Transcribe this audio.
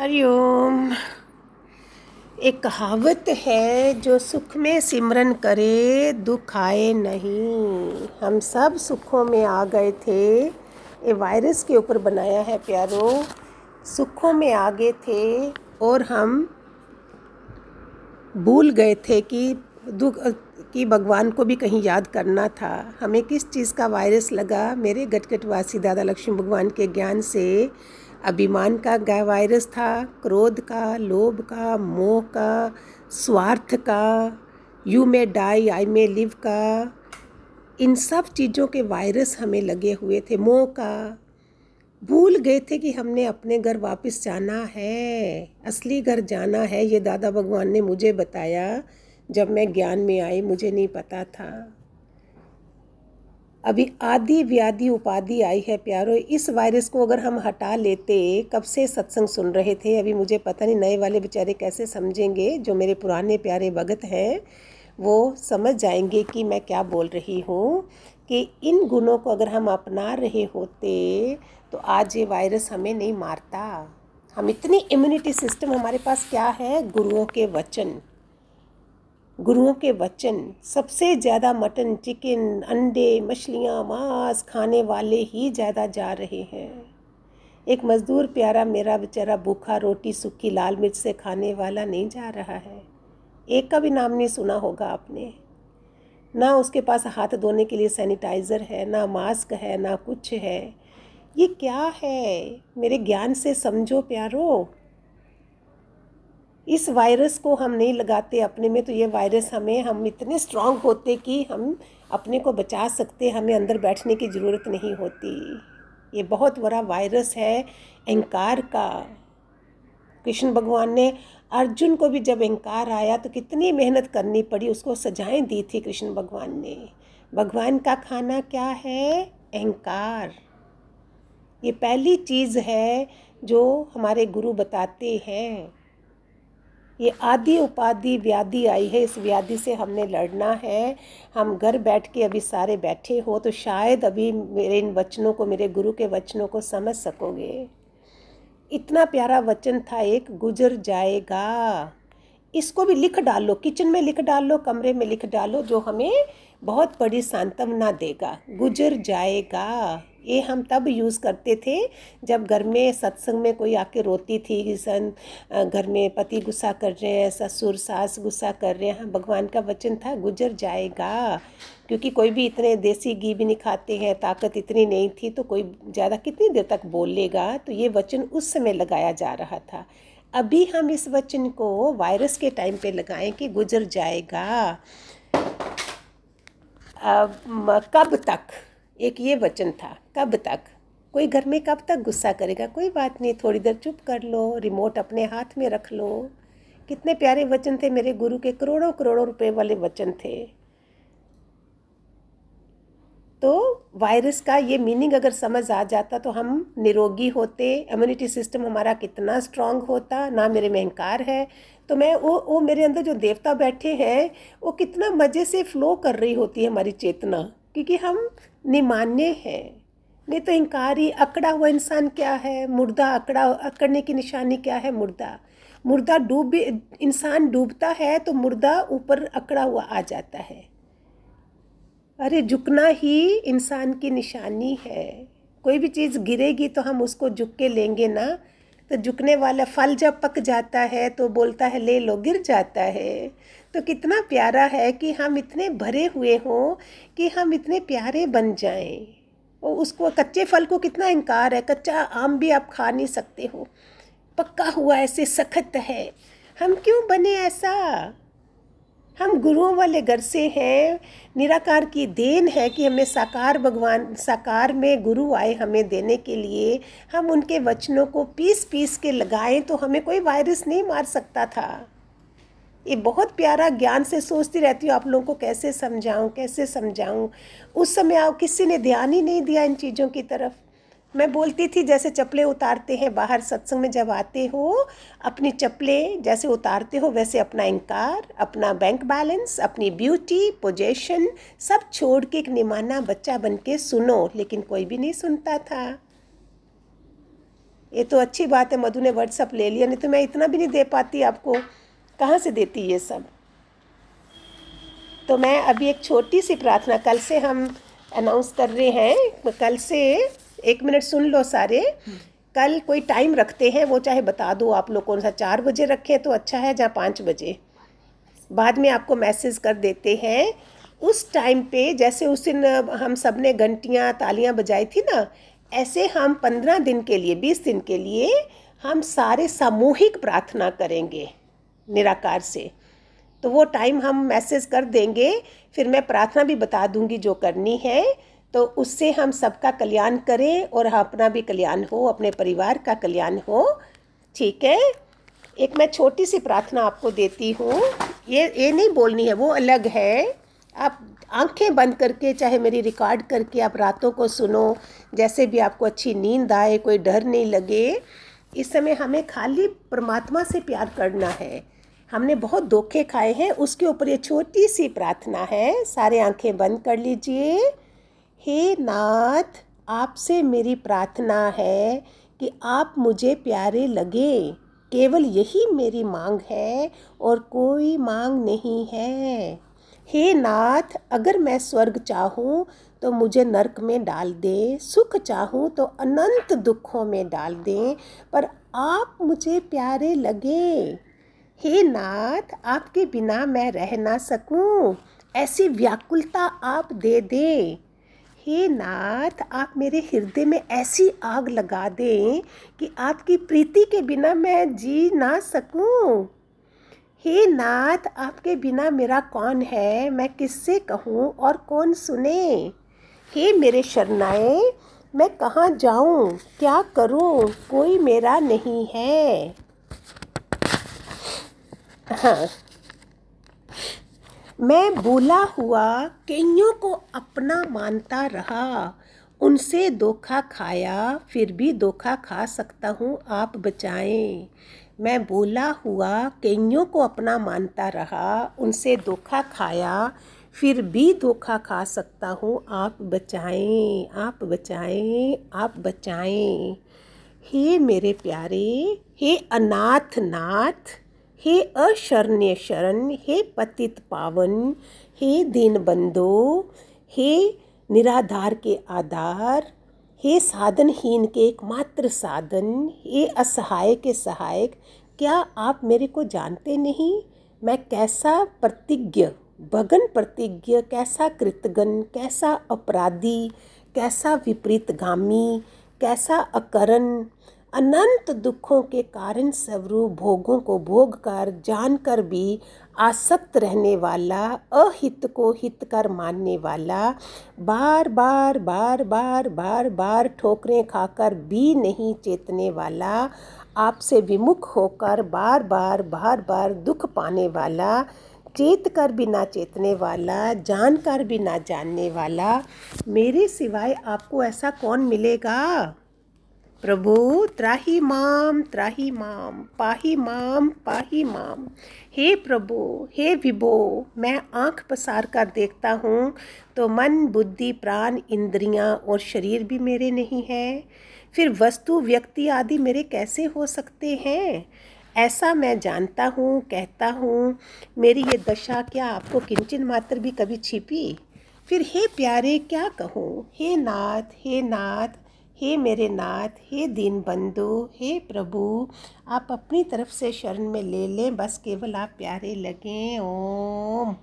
हरिओम एक कहावत है, जो सुख में सिमरन करे, दुख आए नहीं। हम सब सुखों में आ गए थे। ये वायरस के ऊपर बनाया है प्यारो। सुखों में आगे थे और हम भूल गए थे कि दुख, कि भगवान को भी कहीं याद करना था। हमें किस चीज़ का वायरस लगा? मेरे गटगटवासी दादा लक्ष्मी भगवान के ज्ञान से अभिमान का वायरस था, क्रोध का, लोभ का, मोह का, स्वार्थ का you may die I may live का। इन सब चीज़ों के वायरस हमें लगे हुए थे, मोह का। भूल गए थे कि हमने अपने घर वापस जाना है, असली घर जाना है, ये दादा भगवान ने मुझे बताया, जब मैं ज्ञान में आई, मुझे नहीं पता था। अभी आदि व्याधि उपाधि आई है प्यारो, इस वायरस को अगर हम हटा लेते, कब से सत्संग सुन रहे थे? अभी मुझे पता नहीं, नए वाले बेचारे कैसे समझेंगे, जो मेरे पुराने प्यारे भगत हैं, वो समझ जाएँगे कि मैं क्या बोल रही हूँ, कि इन गुणों को अगर हम अपना रहे होते तो आज ये वायरस हमें नहीं मारता। हम इतनी इम्यूनिटी सिस्टम हमारे पास क्या है? गुरुओं के वचन। गुरुओं के वचन, सबसे ज़्यादा मटन, चिकन, अंडे, मछलियाँ, मांस खाने वाले ही ज़्यादा जा रहे हैं। एक मज़दूर प्यारा, मेरा बेचारा भूखा, रोटी सूखी, लाल मिर्च से खाने वाला नहीं जा रहा है। एक का भी नाम नहीं सुना होगा आपने। ना उसके पास हाथ धोने के लिए सैनिटाइज़र है, ना मास्क है, ना कुछ है। ये क्या है? मेरे ज्ञान से समझो प्यारो। इस वायरस को हम नहीं लगाते अपने में तो ये वायरस हमें, हम इतने स्ट्रांग होते कि हम अपने को बचा सकते, हमें अंदर बैठने की ज़रूरत नहीं होती। ये बहुत बड़ा वायरस है अहंकार का। कृष्ण भगवान ने अर्जुन को भी जब अहंकार आया तो कितनी मेहनत करनी पड़ी, उसको सजाएँ दी थी कृष्ण भगवान ने। भगवान का खाना क्या है? अहंकार। ये पहली चीज़ है जो हमारे गुरु बताते हैं। ये आदि उपाधि व्याधि आई है, इस व्याधि से हमने लड़ना है। हम घर बैठ के अभी सारे बैठे हो तो शायद अभी मेरे इन वचनों को, मेरे गुरु के वचनों को समझ सकोगे। इतना प्यारा वचन था, एक गुजर जाएगा। इसको भी लिख डालो, किचन में लिख डालो, कमरे में लिख डालो, जो हमें बहुत बड़ी सांत्वना देगा। गुजर जाएगा। ये हम तब यूज़ करते थे जब घर में सत्संग में कोई आके रोती थी सन घर में पति गुस्सा कर रहे हैं, ससुर, सास गुस्सा कर रहे हैं। भगवान का वचन था, गुजर जाएगा। क्योंकि कोई भी इतने देसी घी भी नहीं खाते हैं, ताकत इतनी नहीं थी तो कोई ज़्यादा कितनी देर तक बोलेगा? तो ये वचन उस समय लगाया जा रहा था। अभी हम इस वचन को वायरस के टाइम पे लगाएँ कि गुजर जाएगा। अब कब तक? एक ये वचन था, कब तक? कोई घर में कब तक गुस्सा करेगा? कोई बात नहीं, थोड़ी देर चुप कर लो रिमोट अपने हाथ में रख लो। कितने प्यारे वचन थे मेरे गुरु के, करोड़ों करोड़ों रुपए वाले वचन थे। तो वायरस का ये मीनिंग अगर समझ आ जाता तो हम निरोगी होते इम्यूनिटी सिस्टम हमारा कितना स्ट्रांग होता, ना मेरे में अहंकार है। तो मैं वो वो मेरे अंदर जो देवता बैठे हैं, वो कितना मज़े से फ्लो कर रही होती है हमारी चेतना। क्योंकि हम निमान्य हैं। नहीं तो इंकारी अकड़ा हुआ इंसान क्या है? मुर्दा अकड़ा, अकड़ने की निशानी क्या है? मुर्दा। मुर्दा डूब भी इंसान डूबता है तो मुर्दा ऊपर अकड़ा हुआ आ जाता है। अरे झुकना ही इंसान की निशानी है। कोई भी चीज़ गिरेगी तो हम उसको झुक के लेंगे ना। तो झुकने वाला फल जब पक जाता है तो बोलता है, ले लो, गिर जाता है। तो कितना प्यारा है कि हम इतने भरे हुए हों कि हम इतने प्यारे बन जाएँ। और उसको, कच्चे फल को कितना इनकार है, कच्चा आम भी आप खा नहीं सकते हो। पक्का हुआ ऐसे सख्त है। हम क्यों बने ऐसा? हम गुरुओं वाले घर से हैं, निराकार की देन है कि हमें साकार भगवान, साकार में गुरु आए हमें देने के लिए। हम उनके वचनों को पीस पीस के लगाएँ तो हमें कोई वायरस नहीं मार सकता था। ये बहुत प्यारा ज्ञान से सोचती रहती हूँ, आप लोगों को कैसे समझाऊँ कैसे समझाऊँ? उस समय आप किसी ने ध्यान ही नहीं दिया इन चीज़ों की तरफ़। मैं बोलती थी, जैसे चप्पलें उतारते हैं बाहर सत्संग में जब आते हो, अपनी चप्पलें जैसे उतारते हो, वैसे अपना इंकार, अपना बैंक बैलेंस अपनी ब्यूटी पोजेशन सब छोड़ के एक निमाना बच्चा बन के सुनो, लेकिन कोई भी नहीं सुनता था। ये तो अच्छी बात है, मधु ने व्हाट्सअप ले लिया, नहीं तो मैं इतना भी नहीं दे पाती आपको। कहाँ से देती ये सब? तो मैं अभी एक छोटी सी प्रार्थना, कल से हम अनाउंस कर रहे हैं, कल से एक मिनट सुन लो सारे। कल कोई टाइम रखते हैं वो चाहे बता दो आप लोग कौन सा चार बजे रखें तो अच्छा है जहाँ पाँच बजे। बाद में आपको मैसेज कर देते हैं। उस टाइम पे जैसे उस दिन हम सबने घंटियाँ तालियाँ बजाई थी ना ऐसे हम पंद्रह दिन के लिए बीस दिन के लिए हम सारे सामूहिक प्रार्थना करेंगे निराकार से। तो वो टाइम हम मैसेज कर देंगे फिर मैं प्रार्थना भी बता दूँगी जो करनी है। तो उससे हम सबका कल्याण करें और अपना भी कल्याण हो, अपने परिवार का कल्याण हो। ठीक है? एक मैं छोटी सी प्रार्थना आपको देती हूँ। ये ये नहीं बोलनी है, वो अलग है। आप आँखें बंद करके, चाहे मेरी रिकॉर्ड करके आप रातों को सुनो, जैसे भी आपको अच्छी नींद आए, कोई डर नहीं लगे, इस समय हमें खाली परमात्मा से प्यार करना है। हमने बहुत धोखे खाए हैं, उसके ऊपर ये छोटी सी प्रार्थना है। सारे आँखें बंद कर लीजिए। हे नाथ, आपसे मेरी प्रार्थना है कि आप मुझे प्यारे लगे। केवल यही मेरी मांग है और कोई मांग नहीं है। हे नाथ, अगर मैं स्वर्ग चाहूँ तो मुझे नरक में डाल दे, सुख चाहूँ तो अनंत दुखों में डाल दें, पर आप मुझे प्यारे लगे। हे नाथ, आपके बिना मैं रह ना सकूँ। ऐसी व्याकुलता आप दे दें। हे नाथ, आप मेरे हृदय में ऐसी आग लगा दें कि आपकी प्रीति के बिना मैं जी ना सकूँ। हे नाथ, आपके बिना मेरा कौन है? मैं किससे कहूँ और कौन सुने? हे मेरे शरणाए, मैं कहाँ जाऊँ? क्या करूँ? कोई मेरा नहीं है। हाँ मैं भूला हुआ कईयों को अपना मानता रहा। उनसे धोखा खाया, फिर भी धोखा खा सकता हूँ, आप बचाएँ। मैं बोला हुआ कईयों को अपना मानता रहा, उनसे धोखा खाया, फिर भी धोखा खा सकता हूँ, आप बचाएँ आप बचाएँ आप बचाएँ। हे मेरे प्यारे, हे अनाथ नाथ हे अशरण्य शरण हे पतित पावन, हे दीन बंधो हे निराधार के आधार, हे साधनहीन के एकमात्र साधन, हे असहाय के सहायक, क्या आप मेरे को जानते नहीं? मैं कैसा प्रतिज्ञ, भगन प्रतिज्ञ, कैसा कृतगन कैसा अपराधी, कैसा विपरीतगामी, कैसा अकरण अनंत दुखों के कारण स्वरूप भोगों को भोग कर जान कर भी आसक्त रहने वाला, अहित को हित कर मानने वाला, बार बार बार बार बार बार ठोकरें खाकर भी नहीं चेतने वाला, आपसे विमुख होकर बार बार बार बार दुख पाने वाला चेत कर भी ना चेतने वाला जान कर भी ना जानने वाला, मेरे सिवाय आपको ऐसा कौन मिलेगा? प्रभु, त्राही माम त्राही माम, पाही माम पाही माम। हे प्रभु, हे विभो, मैं आँख पसार कर देखता हूँ तो मन, बुद्धि, प्राण, इंद्रियाँ और शरीर भी मेरे नहीं हैं। फिर वस्तु, व्यक्ति आदि मेरे कैसे हो सकते हैं? ऐसा मैं जानता हूँ, कहता हूँ, मेरी ये दशा क्या आपको किंचन मात्र भी कभी छिपी? फिर हे प्यारे, क्या कहूँ? हे नाथ हे नाथ हे मेरे नाथ, हे दीन बंधु हे प्रभु, आप अपनी तरफ़ से शरण में ले लें, बस केवल आप प्यारे लगें। ओम।